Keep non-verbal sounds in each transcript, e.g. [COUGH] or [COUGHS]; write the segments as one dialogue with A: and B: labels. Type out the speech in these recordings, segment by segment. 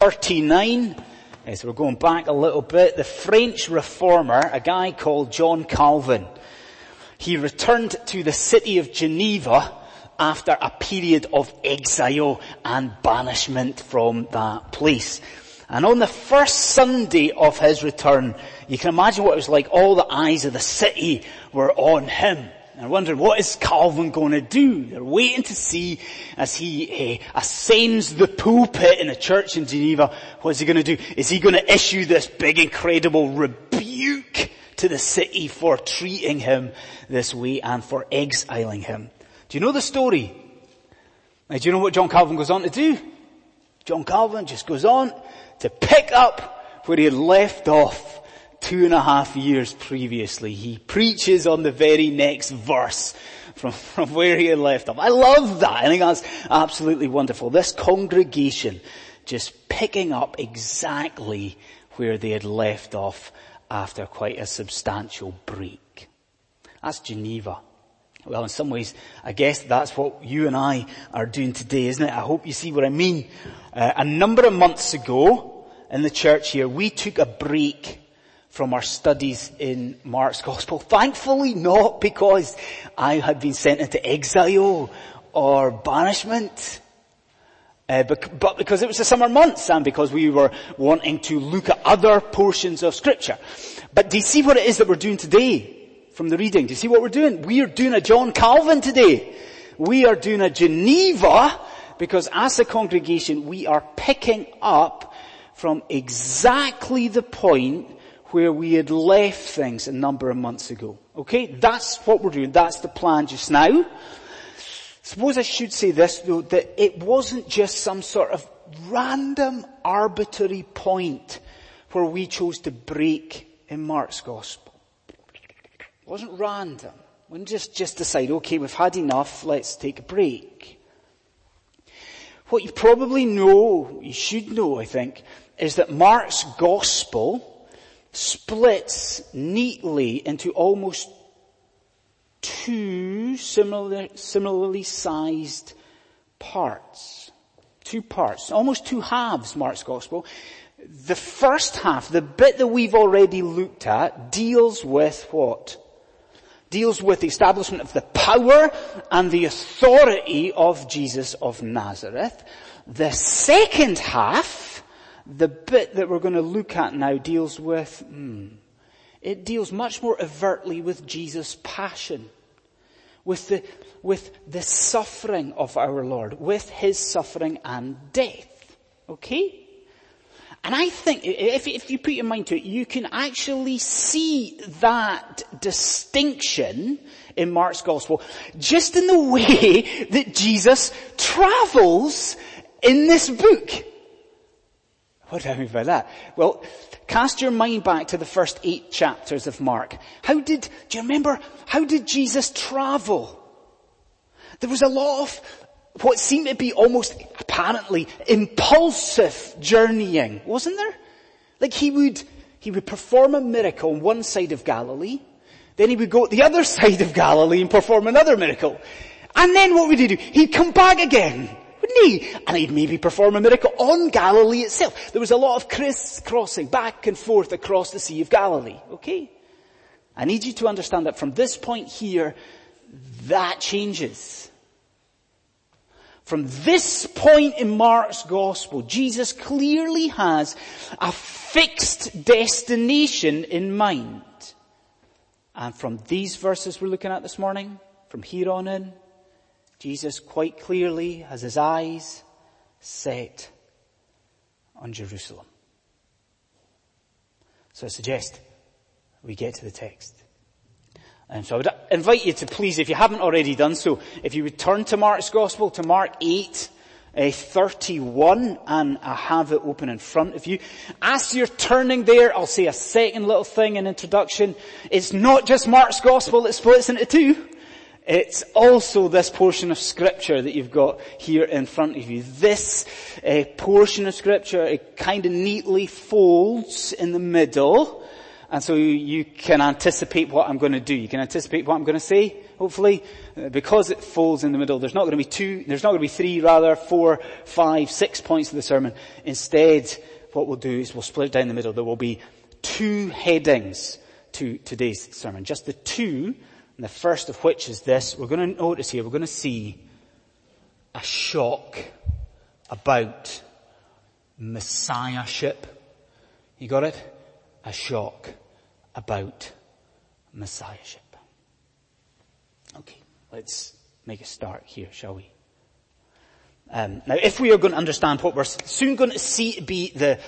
A: 39, as we're going back a little bit, the French reformer, a guy called John Calvin, he returned to the city of Geneva after a period of exile and banishment from that place. And on the first Sunday of his return, you can imagine what it was like. All the eyes of the city were on him. They're wondering, what is Calvin going to do? They're waiting to see as he uh, ascends the pulpit in a church in Geneva, what is he going to do? Is he going to issue this big incredible rebuke to the city for treating him this way and for exiling him? Do you know the story? Now, do you know what John Calvin goes on to do? John Calvin just goes on to pick up where he had left off two and a half years previously. He preaches on the very next verse from, [LAUGHS] from where he had left off. I love that. I think that's absolutely wonderful. This congregation just picking up exactly where they had left off after quite a substantial break. That's Geneva. Well, in some ways, I guess that's what you and I are doing today, isn't it? I hope you see what I mean. Uh, a number of months ago in the church here, we took a break from our studies in Mark's Gospel. [LAUGHS] Thankfully not because I had been sent into exile or banishment. Uh, but, but because it was the summer months and because we were wanting to look at other portions of scripture. But do you see what it is that we're doing today from the reading? Do you see what we're doing? We are doing a John Calvin today. We are doing a Geneva because as a congregation we are picking up from exactly the point where we had left things a number of months ago. Okay? That's what we're doing. That's the plan just now. Suppose I should say this though, that it wasn't just some sort of random arbitrary point where we chose to break in Mark's gospel. It wasn't random. We didn't just, just decide, okay, we've had enough, let's take a break. What you probably know, you should know, I think, is that Mark's gospel splits neatly into almost two similar, similarly sized parts. Two parts, almost two halves, Mark's Gospel. The first half, the bit that we've already looked at, deals with what? Deals with the establishment of the power and the authority of Jesus of Nazareth. The second half the bit that we're going to look at now deals with, hmm, it deals much more overtly with Jesus' passion, with the, with the suffering of our Lord, with His suffering and death. Okay? And I think if, if you put your mind to it, you can actually see that distinction in Mark's gospel just in the way [LAUGHS] that Jesus travels in this book. What do I mean by that? Well, cast your mind back to the first eight chapters of Mark. How did, do you remember, how did Jesus travel? There was a lot of what seemed to be almost apparently impulsive journeying, wasn't there? Like he would, he would perform a miracle on one side of Galilee, then he would go to the other [LAUGHS] side of Galilee and perform another miracle. And then what would he do? He'd come back again And he'd maybe perform a miracle on Galilee itself. There was a lot of crisscrossing back and forth across the Sea of Galilee. Okay? I need you to understand that from this point here, that changes. From this point in Mark's gospel, Jesus clearly has a fixed destination in mind. And from these verses we're looking at this morning, from here on in, Jesus quite clearly has his eyes set on Jerusalem. So I suggest we get to the text. And so I would invite you to please, if you haven't already done so, if you would turn to Mark's Gospel, to Mark 8, uh, 31, and I have it open in front of you. As you're turning there, I'll say a second little thing in introduction. It's not just Mark's Gospel that splits into two. It's also this portion of scripture that you've got here in front of you. This uh, portion of scripture, it kind of neatly folds in the middle And so you can anticipate what I'm going to do. You can anticipate what I'm going to say, hopefully. Uh, because it folds in the middle, there's not going to be two, there's not going to be three, rather, four, five, six points of the sermon. Instead, what we'll do is we'll split it down the middle. There will be two headings to today's sermon. Just the two, and the first of which is this. We're going to notice here, we're going to see a shock about messiahship. You got it? A shock about messiahship. Okay, let's make a start here, shall we? Um, now, if we are going to understand what we're soon going to see be the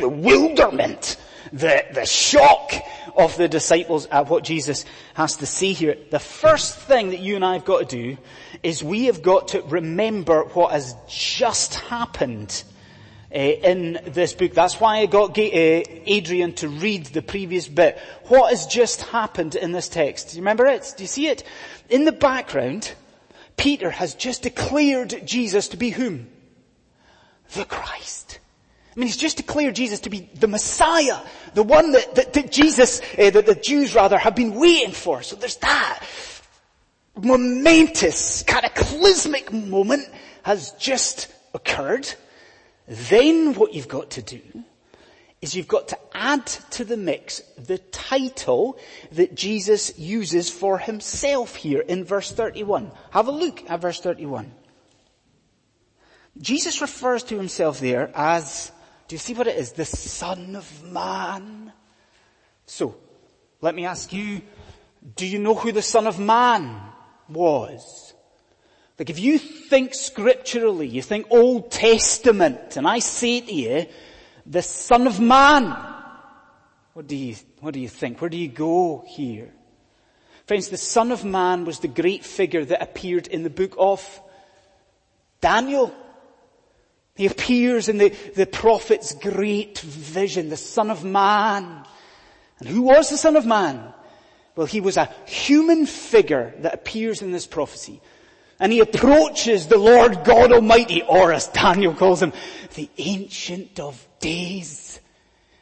A: bewilderment, the, the shock of the disciples at what Jesus has to say here, the first thing that you and I have got to do is we have got to remember what has just happened uh, in this book. That's why I got uh, Adrian to read the previous bit. What has just happened in this text? Do you remember it? Do you see it? In the background, Peter has just declared Jesus to be whom? The Christ. I mean, he's just declared Jesus to be the Messiah, the one that, that, that Jesus, uh, that the Jews rather, have been waiting for. So there's that momentous, cataclysmic moment has just occurred. Then what you've got to do is you've got to add to the mix the title that Jesus uses for himself here in verse 31. Have a look at verse 31. Jesus refers to himself there as, do you see what it is? The Son of Man. So, let me ask you, do you know who the Son of Man was? Like if you think scripturally, you think Old Testament, and I say to you, the Son of Man. What do you, what do you think? Where do you go here? Friends, the Son of Man was the great figure that appeared in the book of Daniel. He appears in the, the prophet's great vision, the Son of Man. And who was the Son of Man? Well, he was a human figure that appears in this prophecy. And he approaches the Lord God Almighty, or as Daniel calls him, the Ancient of Days.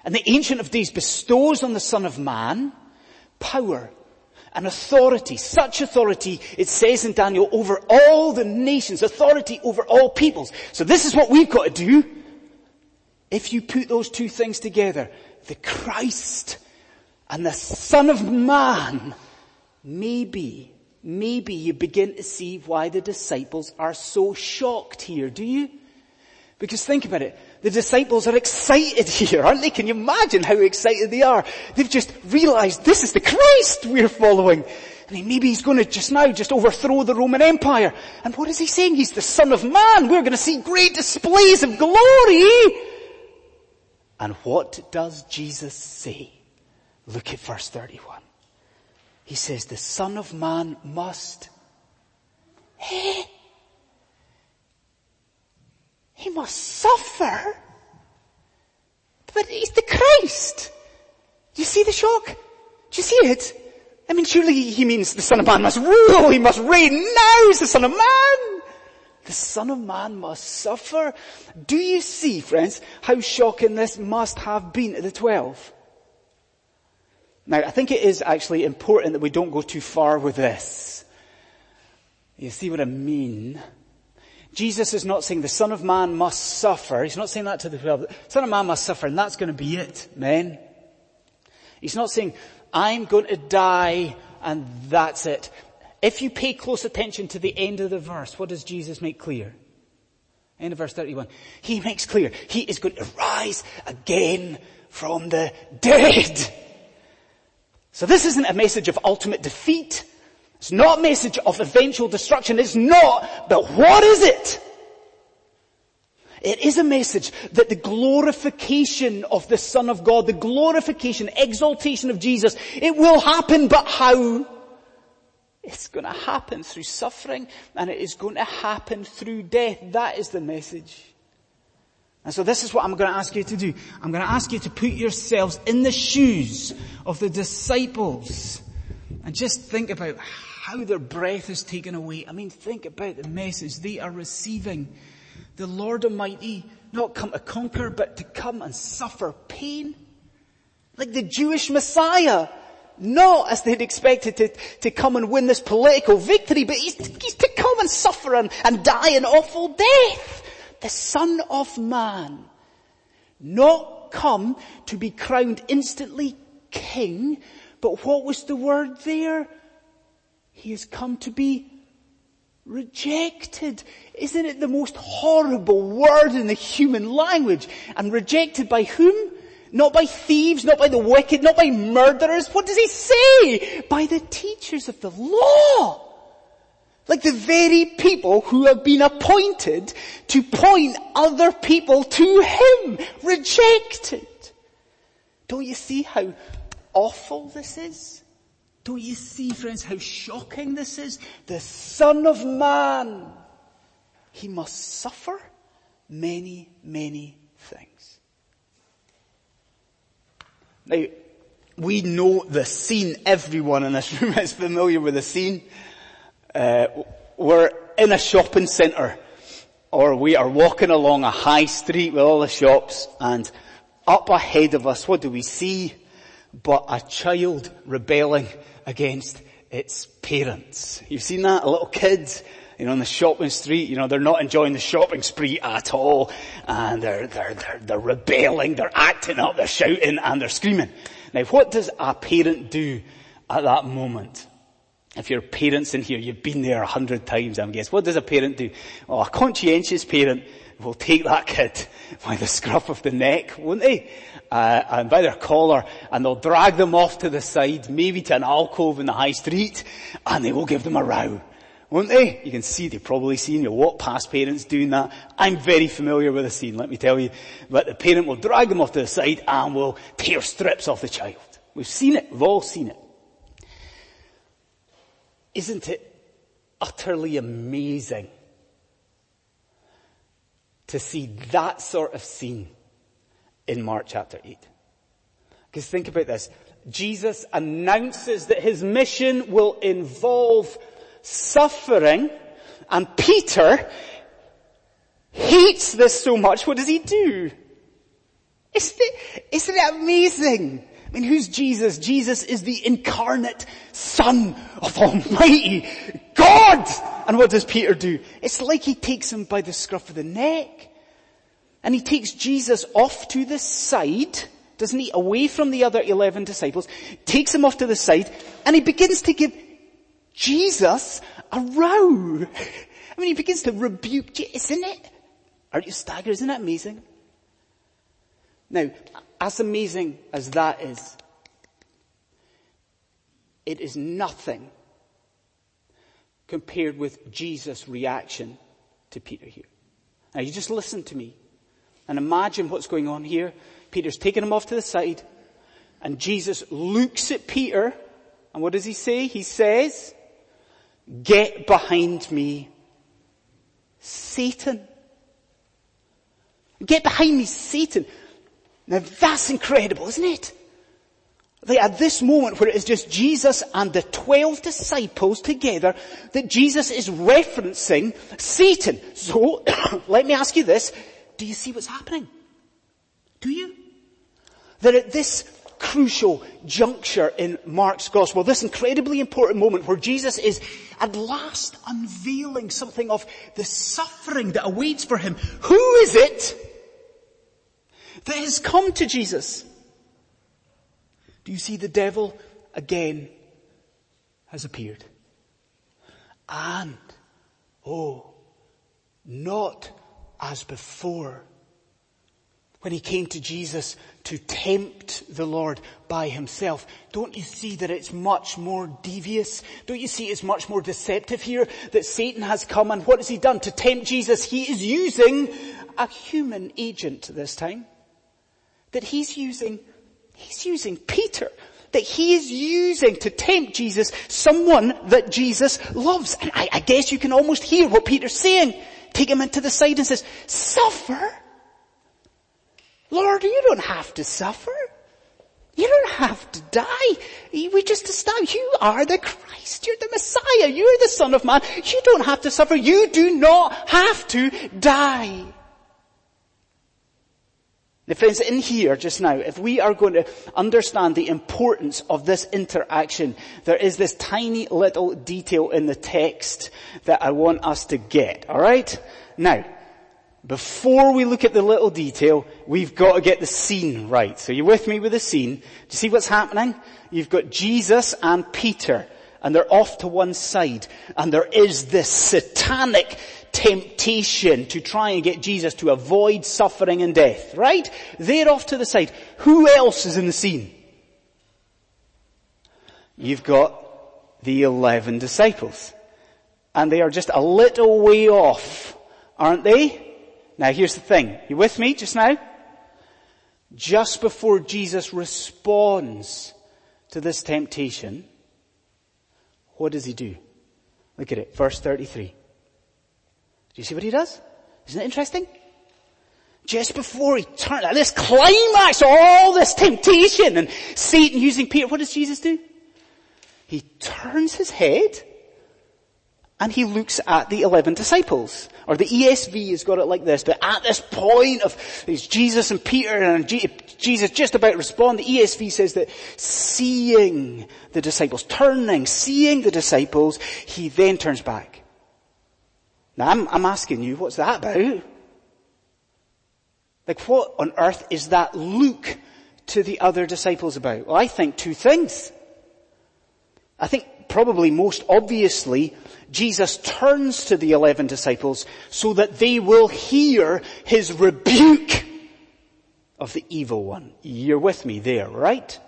A: And the Ancient of Days bestows on the Son of Man power and authority. Such authority, it says in Daniel, over all the nations, authority over all peoples. So this is what we've got to do. If you put those two things together, the Christ and the Son of Man, maybe maybe you begin to see why the disciples are so shocked here, do you? Because think about it. The disciples are excited [LAUGHS] here, aren't they? Can you imagine how excited they are? They've just realized this is the Christ we're following. And maybe he's going to just now just overthrow the Roman Empire. And what is he saying? He's the Son of Man. We're going to see great displays of glory. And what does Jesus say? Look at verse 31. He says the son of man must, [GASPS] eh, he must suffer. But he's the Christ. Do you see the shock? Do you see it? I mean, surely he means the son of man must rule, he must reign now, he's the son of man. The son of man must suffer. Do you see, friends, how shocking this must have been to the twelve? Now, I think it is actually important that we don't go too far with this. You see what I mean? Jesus is not saying the Son of Man must suffer. He's not saying that to the 12. The Son of Man must suffer and that's going to be it, men. He's not saying, I'm going to die and that's it. If you pay close attention to the end of the verse, what does Jesus make clear? End of verse 31. He makes clear he is going to rise again from the dead. So this isn't a message of ultimate defeat. It's not a message of eventual destruction. It's not, but what is it? It is a message that the glorification of the Son of God, the glorification, exaltation of Jesus, it will happen, but how? It's going to happen through suffering and it is going to happen through death. That is the message. And so this is what I'm going to ask you to do. I'm going to ask you to put yourselves in the shoes of the disciples and just think about how their breath is taken away. I mean, think about the message they are receiving. The Lord Almighty not come to conquer, but to come and suffer pain. Like the Jewish Messiah. Not as they'd expected to, to come and win this political victory, but he's, he's to come and suffer and, and die an awful death. The Son of Man. Not come to be crowned instantly king, but what was the word there? He has come to be rejected. Isn't it the most horrible word in the human language? And rejected by whom? Not by thieves, not by the wicked, not by murderers. What does he say? By the teachers of the law. Like the very people who have been appointed to point other people to Him. Rejected. Don't you see how awful this is? Don't you see, friends, how shocking this is? The Son of Man. He must suffer many, many things. Now, we know the scene. Everyone in this [LAUGHS] room is familiar with the scene. Uh, we're in a shopping centre or we are walking along a high street with all the shops and up ahead of us, what do we see? But a child rebelling against its parents. You've seen that? A little kid, you know, on the shopping street, you know, they're not enjoying the shopping spree at all. And they're, they're, they're, they're rebelling, they're acting up, they're shouting and they're screaming. Now what does a parent do at that moment? If you're parents in here, you've been there a hundred times, I'm guessing. What does a parent do? Well, a conscientious parent will take that kid by the scruff of the neck, won't they? Uh, and by their collar, and they'll drag them off to the side, maybe to an alcove in the high street, and they will give them a row. Won't they? You can see, they've probably seen, you walk past parents doing that. I'm very familiar with the scene, let me tell you. But the parent will drag them off to the side and will tear strips off the child. We've seen it, we've all seen it. Isn't it utterly amazing to see that sort of scene in Mark chapter 8? Because think about this. Jesus announces that his mission will involve suffering and Peter hates this so much. What does he do? Isn't it, isn't it amazing? I mean, who's Jesus? Jesus is the incarnate Son of Almighty God! And what does Peter do? It's like he takes him by the scruff of the neck. And he takes Jesus off to the side, doesn't he? Away from the other 11 disciples, takes him off to the side, and he begins to give Jesus a row. [LAUGHS] I mean, he begins to rebuke, isn't it? Aren't you staggered? Isn't that amazing? Now, as amazing as that is, it is nothing compared with Jesus' reaction to Peter here. Now you just listen to me and imagine what's going on here. Peter's taking him off to the side and Jesus looks at Peter and what does he say? He says, get behind me, Satan. Get behind me, Satan. Now that's incredible, isn't it? Like at this moment where it is just Jesus and the twelve disciples together, that Jesus is referencing Satan. So, [COUGHS] let me ask you this. Do you see what's happening? Do you? That at this crucial juncture in Mark's gospel, this incredibly important moment where Jesus is at last unveiling something of the suffering that awaits for him. Who is it that has come to Jesus. Do you see the devil again has appeared? And, oh, not as before when he came to Jesus to tempt the Lord by himself. Don't you see that it's much more devious? Don't you see it's much more deceptive here that Satan has come and what has he done to tempt Jesus? He is using a human agent this time that he's using, he's using Peter, that he is using to tempt Jesus, someone that Jesus loves. And I, I guess you can almost hear what Peter's saying. Take him into the side and says, suffer? Lord, you don't have to suffer. You don't have to die. We just established you are the Christ. You're the Messiah. You're the Son of Man. You don't have to suffer. You do not have to die. Now friends, in here just now, if we are going to understand the importance of this interaction, there is this tiny little detail in the text that I want us to get, alright? Now, before we look at the little detail, we've got to get the scene right. So you're with me with the scene? Do you see what's happening? You've got Jesus and Peter, and they're off to one side, and there is this satanic temptation to try and get Jesus to avoid suffering and death, right? They're off to the side. Who else is in the scene? You've got the eleven disciples. And they are just a little way off, aren't they? Now here's the thing. You with me just now? Just before Jesus responds to this temptation, what does he do? Look at it, verse 33. Do you see what he does? Isn't it interesting? Just before he turns, at this climax all this temptation and Satan using Peter, what does Jesus do? He turns his head and he looks at the 11 disciples. Or the ESV has got it like this, but at this point of Jesus and Peter and Jesus just about to respond, the ESV says that seeing the disciples, turning, seeing the disciples, he then turns back. Now I'm, I'm asking you, what's that about? Like what on earth is that look to the other disciples about? Well, I think two things. I think probably most obviously, Jesus turns to the eleven disciples so that they will hear his rebuke of the evil one. You're with me there, right?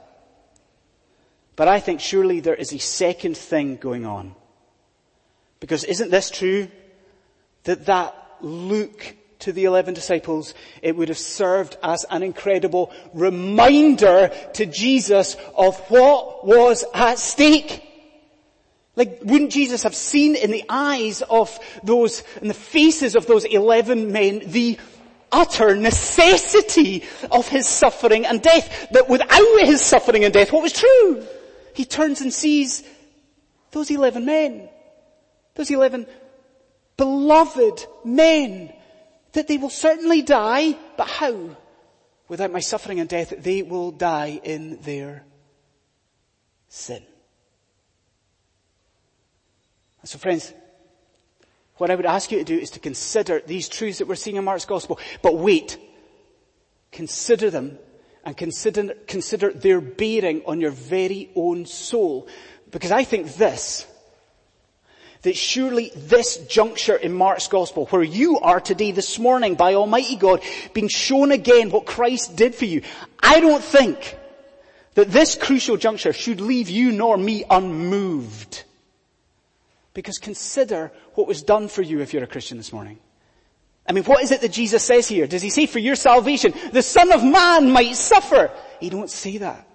A: But I think surely there is a second thing going on. Because isn't this true? That that look to the 11 disciples, it would have served as an incredible reminder to Jesus of what was at stake. Like, wouldn't Jesus have seen in the eyes of those, in the faces of those 11 men, the utter necessity of his suffering and death, that without his suffering and death, what was true? He turns and sees those 11 men, those 11 beloved men, that they will certainly die, but how? Without my suffering and death, they will die in their sin. So friends, what I would ask you to do is to consider these truths that we're seeing in Mark's gospel, but wait. Consider them and consider, consider their bearing on your very own soul. Because I think this that surely this juncture in Mark's gospel, where you are today, this morning, by Almighty God, being shown again what Christ did for you, I don't think that this crucial juncture should leave you nor me unmoved. Because consider what was done for you if you're a Christian this morning. I mean, what is it that Jesus says here? Does he say for your salvation, the Son of Man might suffer? He don't say that.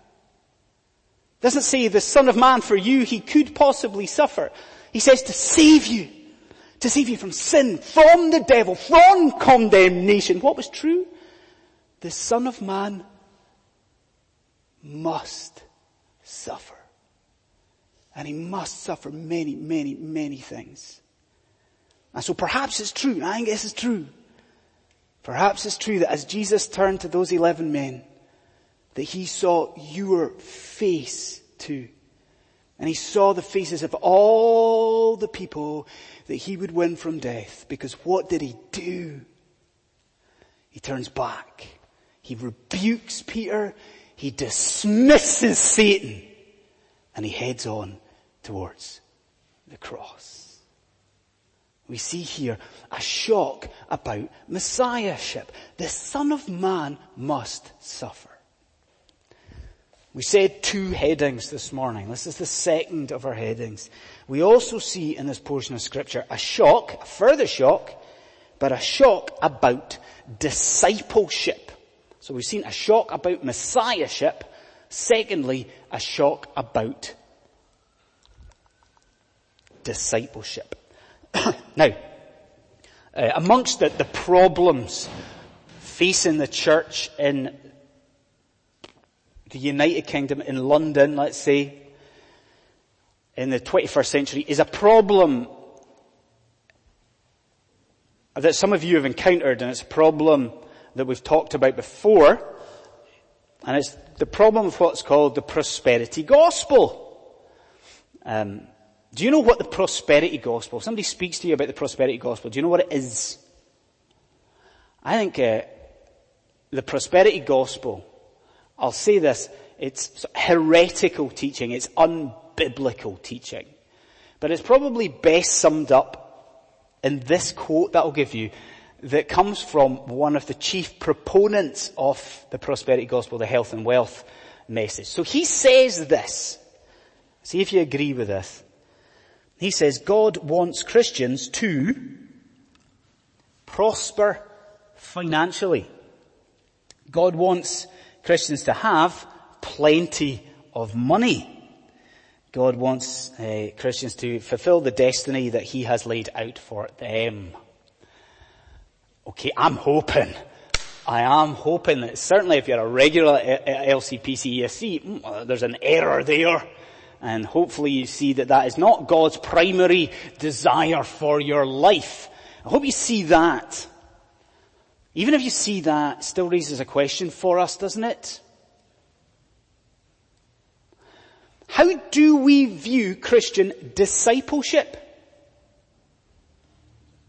A: Doesn't say the Son of Man for you, he could possibly suffer. He says to save you. To save you from sin, from the devil, from condemnation. What was true? The Son of Man must suffer. And he must suffer many, many, many things. And so perhaps it's true, I this is true. Perhaps it's true that as Jesus turned to those eleven men, that he saw your face too. And he saw the faces of all the people that he would win from death. Because what did he do? He turns back. He rebukes Peter. He dismisses Satan. And he heads on towards the cross. We see here a shock about messiahship. The son of man must suffer. We said two headings this morning. This is the second of our headings. We also see in this portion of scripture a shock, a further shock, but a shock about discipleship. So we've seen a shock about messiahship. Secondly, a shock about discipleship. [COUGHS] now, uh, amongst the, the problems facing the church in the United Kingdom in London, let's say, in the 21st century is a problem that some of you have encountered and it's a problem that we've talked about before, and it's the problem of what's called the prosperity gospel. Um, do you know what the prosperity gospel, if somebody speaks to you about the prosperity gospel, do you know what it is? I think uh, the prosperity gospel, I'll say this, it's heretical teaching, it's unbiblical teaching. But it's probably best summed up in this quote that I'll give you that comes from one of the chief proponents of the prosperity gospel, the health and wealth message. So he says this. See if you agree with this. He says God wants Christians to prosper financially. God wants Christians to have plenty of money. God wants uh, Christians to fulfill the destiny that He has laid out for them. Okay, I'm hoping. I am hoping that certainly if you're a regular LCPC ESC, mm, there's an error there. And hopefully you see that that is not God's primary desire for your life. I hope you see that. Even if you see that, still raises a question for us, doesn't it? How do we view Christian discipleship?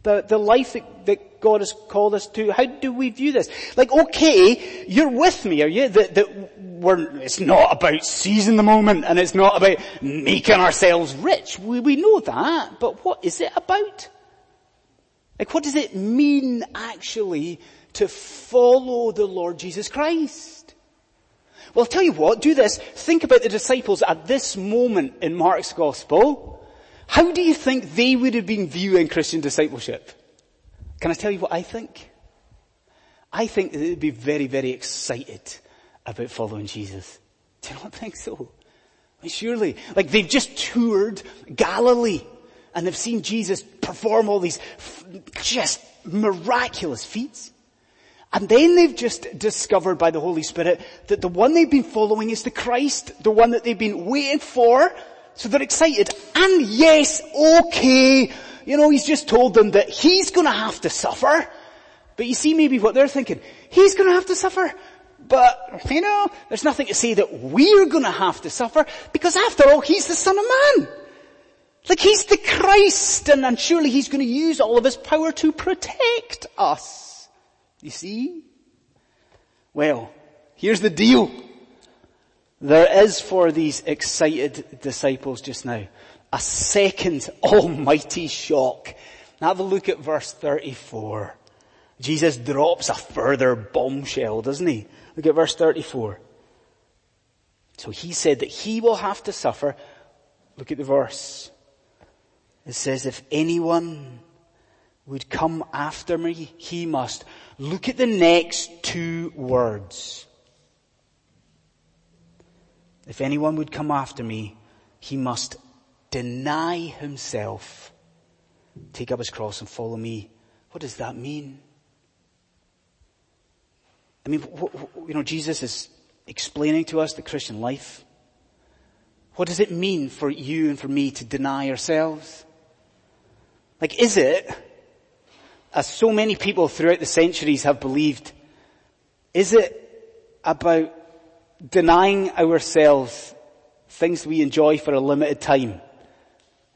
A: The, the life that, that God has called us to, how do we view this? Like, okay, you're with me, are you? That, that we're, it's not about seizing the moment and it's not about making ourselves rich. We, we know that, but what is it about? Like what does it mean actually to follow the Lord Jesus Christ? Well, I'll tell you what, do this. Think about the disciples at this moment in Mark's gospel. How do you think they would have been viewing Christian discipleship? Can I tell you what I think? I think that they'd be very, very excited about following Jesus. Do you not think so? Surely, like they've just toured Galilee and they've seen Jesus perform all these just miraculous feats. And then they've just discovered by the Holy Spirit that the one they've been following is the Christ, the one that they've been waiting for. So they're excited. And yes, okay, you know, he's just told them that he's gonna have to suffer. But you see maybe what they're thinking. He's gonna have to suffer. But, you know, there's nothing to say that we're gonna have to suffer because after all, he's the son of man. Like he's the Christ and, and surely he's gonna use all of his power to protect us. You see? Well, here's the deal. There is for these excited disciples just now a second [LAUGHS] almighty shock. Now have a look at verse 34. Jesus drops a further bombshell, doesn't he? Look at verse 34. So he said that he will have to suffer. Look at the verse. It says, if anyone would come after me, he must. Look at the next two words. If anyone would come after me, he must deny himself, take up his cross and follow me. What does that mean? I mean, you know, Jesus is explaining to us the Christian life. What does it mean for you and for me to deny ourselves? Like, is it, as so many people throughout the centuries have believed, is it about denying ourselves things we enjoy for a limited time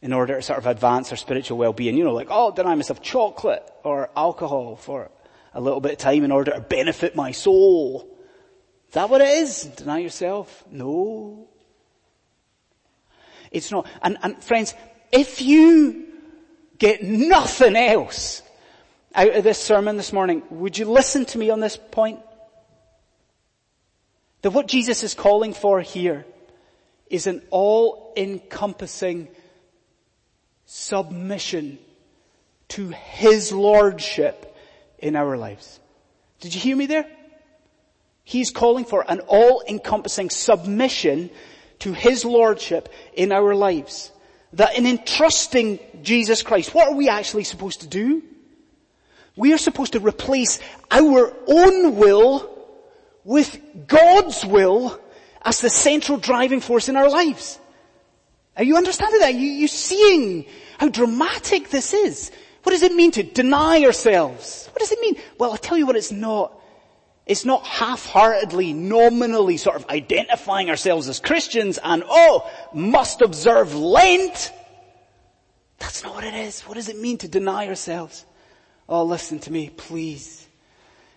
A: in order to sort of advance our spiritual well-being. You know, like, oh, deny myself chocolate or alcohol for a little bit of time in order to benefit my soul. Is that what it is? Deny yourself? No. It's not. And, and friends, if you get nothing else out of this sermon this morning, would you listen to me on this point? That what Jesus is calling for here is an all-encompassing submission to His Lordship in our lives. Did you hear me there? He's calling for an all-encompassing submission to His Lordship in our lives. That in entrusting Jesus Christ, what are we actually supposed to do? We are supposed to replace our own will with God's will as the central driving force in our lives. Are you understanding that? Are you, you seeing how dramatic this is? What does it mean to deny ourselves? What does it mean? Well, I'll tell you what it's not. It's not half-heartedly, nominally sort of identifying ourselves as Christians and, oh, must observe Lent. That's not what it is. What does it mean to deny ourselves? Oh, listen to me, please.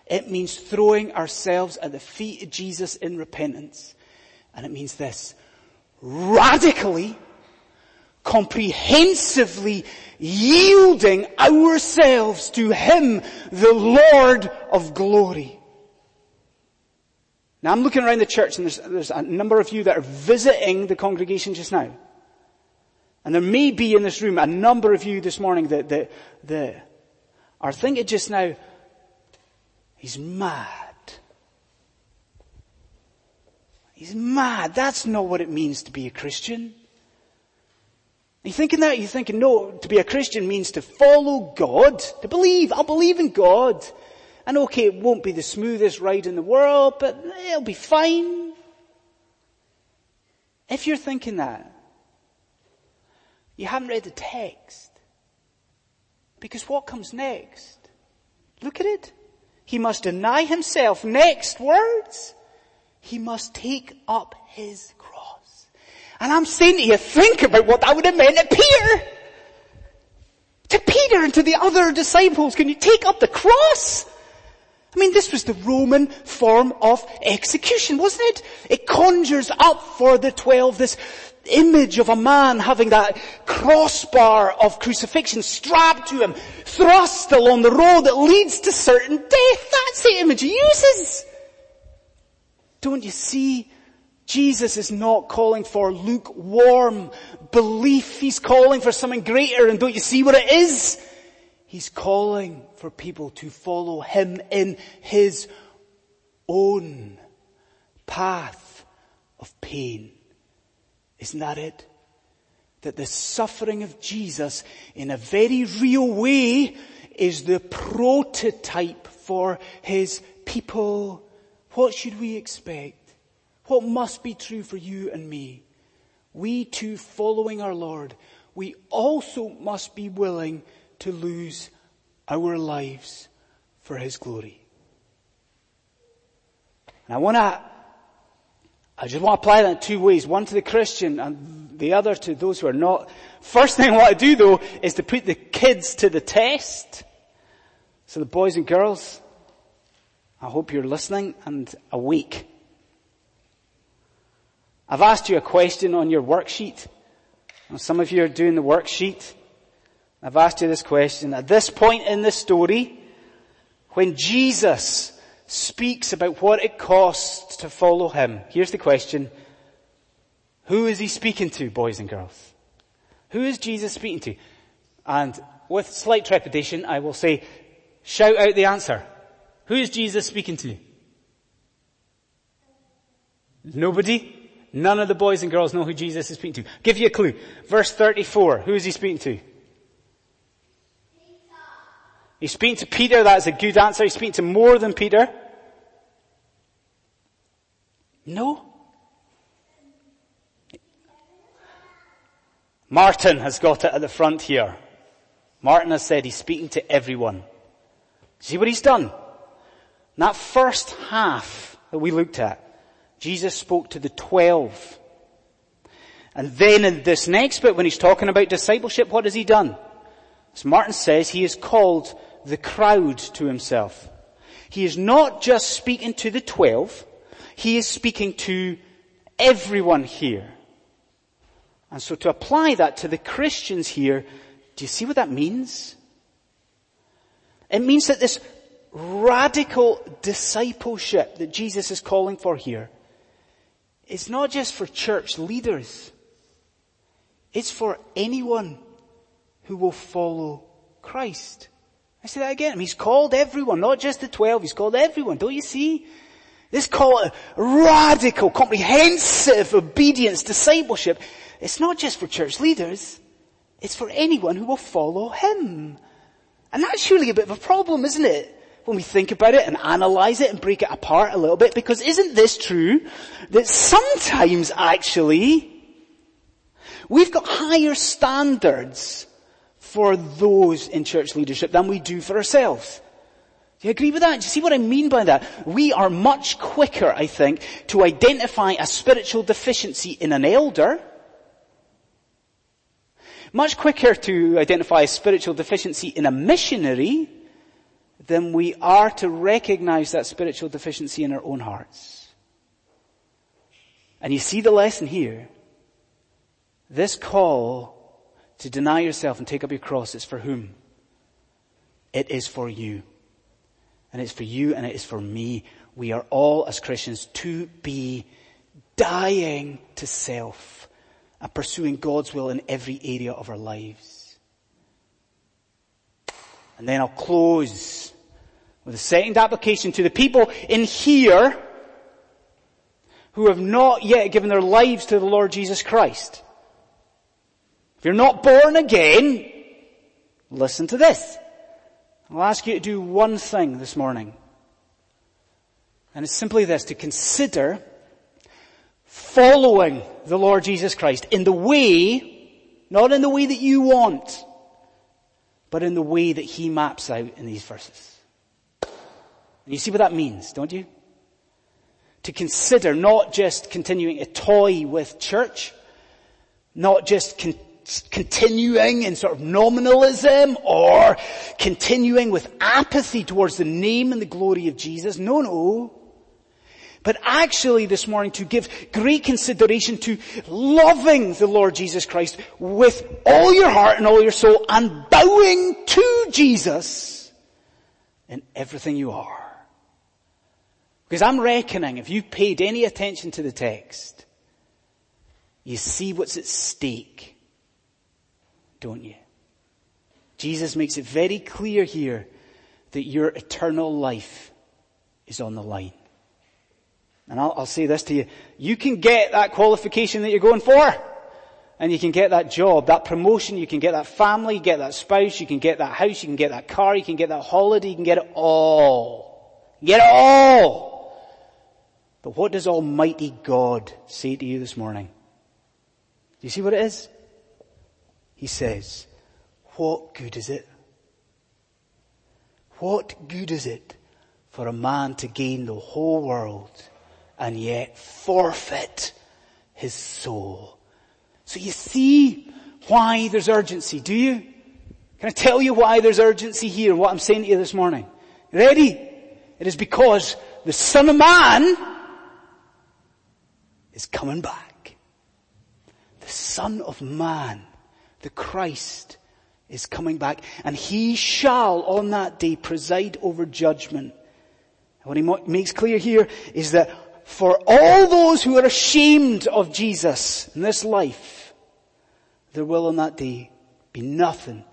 A: It means throwing ourselves at the feet of Jesus in repentance. And it means this. Radically, comprehensively yielding ourselves to Him, the Lord of glory. Now I'm looking around the church and there's, there's a number of you that are visiting the congregation just now. And there may be in this room a number of you this morning that, that, that are thinking just now, he's mad. He's mad. That's not what it means to be a Christian. Are you thinking that? You're thinking, no, to be a Christian means to follow God, to believe. I'll believe in God. And okay, it won't be the smoothest ride in the world, but it'll be fine. If you're thinking that, you haven't read the text. Because what comes next? Look at it. He must deny himself. Next words. He must take up his cross. And I'm saying to you, think about what that would have meant to Peter. To Peter and to the other disciples. Can you take up the cross? I mean, this was the Roman form of execution, wasn't it? It conjures up for the twelve this image of a man having that crossbar of crucifixion strapped to him, thrust along the road that leads to certain death. That's the image he uses. Don't you see? Jesus is not calling for lukewarm belief. He's calling for something greater and don't you see what it is? He's calling for people to follow Him in His own path of pain. Isn't that it? That the suffering of Jesus in a very real way is the prototype for His people. What should we expect? What must be true for you and me? We too following our Lord, we also must be willing to lose our lives for His glory. And I want to, I just want to apply that in two ways. One to the Christian and the other to those who are not. First [LAUGHS] thing I want to do though is to put the kids to the test. So the boys and girls, I hope you're listening and awake. I've asked you a question on your worksheet. Some of you are doing the worksheet. I've asked you this question. At this point in the story, when Jesus speaks about what it costs to follow him, here's the question. Who is he speaking to, boys and girls? Who is Jesus speaking to? And with slight trepidation, I will say, shout out the answer. Who is Jesus speaking to? Nobody? None of the boys and girls know who Jesus is speaking to. Give you a clue. Verse 34. Who is he speaking to? He's speaking to Peter, that's a good answer. He's speaking to more than Peter. No. Martin has got it at the front here. Martin has said he's speaking to everyone. See what he's done? That first half that we looked at, Jesus spoke to the twelve. And then in this next bit, when he's talking about discipleship, what has he done? As Martin says, he is called the crowd to himself. He is not just speaking to the twelve, he is speaking to everyone here. And so to apply that to the Christians here, do you see what that means? It means that this radical discipleship that Jesus is calling for here is not just for church leaders. It's for anyone who will follow Christ. I say that again. He's called everyone, not just the twelve. He's called everyone. Don't you see? This call, radical, comprehensive obedience, discipleship. It's not just for church leaders. It's for anyone who will follow him. And that's surely a bit of a problem, isn't it? When we think about it and analyze it and break it apart a little bit, because isn't this true? That sometimes actually, we've got higher standards for those in church leadership than we do for ourselves. Do you agree with that? Do you see what I mean by that? We are much quicker, I think, to identify a spiritual deficiency in an elder, much quicker to identify a spiritual deficiency in a missionary than we are to recognize that spiritual deficiency in our own hearts. And you see the lesson here. This call to deny yourself and take up your cross is for whom? It is for you. And it's for you and it is for me. We are all as Christians to be dying to self and pursuing God's will in every area of our lives. And then I'll close with a second application to the people in here who have not yet given their lives to the Lord Jesus Christ. If you're not born again, listen to this. I'll ask you to do one thing this morning. And it's simply this, to consider following the Lord Jesus Christ in the way, not in the way that you want, but in the way that He maps out in these verses. And you see what that means, don't you? To consider not just continuing a toy with church, not just con- continuing in sort of nominalism or continuing with apathy towards the name and the glory of Jesus. No, no. But actually this morning to give great consideration to loving the Lord Jesus Christ with all your heart and all your soul and bowing to Jesus in everything you are. Because I'm reckoning if you paid any attention to the text, you see what's at stake don't you? Jesus makes it very clear here that your eternal life is on the line. And I'll, I'll, say this to you. You can get that qualification that you're going for. And you can get that job, that promotion, you can get that family, you get that spouse, you can get that house, you can get that car, you can get that holiday, you can get it all. Get it all! But what does Almighty God say to you this morning? Do you see what it is? He says, what good is it? What good is it for a man to gain the whole world and yet forfeit his soul? So you see why there's urgency, do you? Can I tell you why there's urgency here, what I'm saying to you this morning? Ready? It is because the Son of Man is coming back. The Son of Man the Christ is coming back and he shall on that day preside over judgment. what he makes clear here is that for all those who are ashamed of Jesus in this life, there will on that day be nothing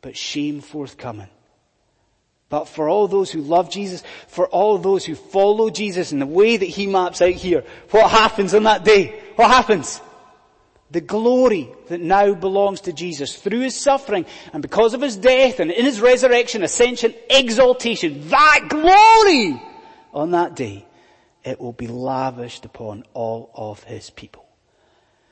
A: but shame forthcoming. But for all those who love Jesus, for all those who follow Jesus in the way that he maps out here, what happens on that day? What happens? The glory that now belongs to Jesus through his suffering and because of his death and in his resurrection, ascension, exaltation, that glory on that day, it will be lavished upon all of his people.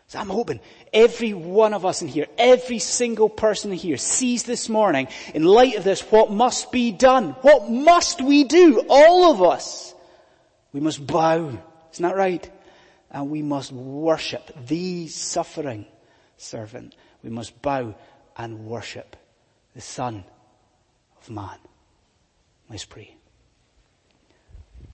A: So I'm hoping every one of us in here, every single person in here sees this morning in light of this what must be done. What must we do? All of us. We must bow. Isn't that right? And we must worship the suffering servant. We must bow and worship the Son of Man. Let's pray.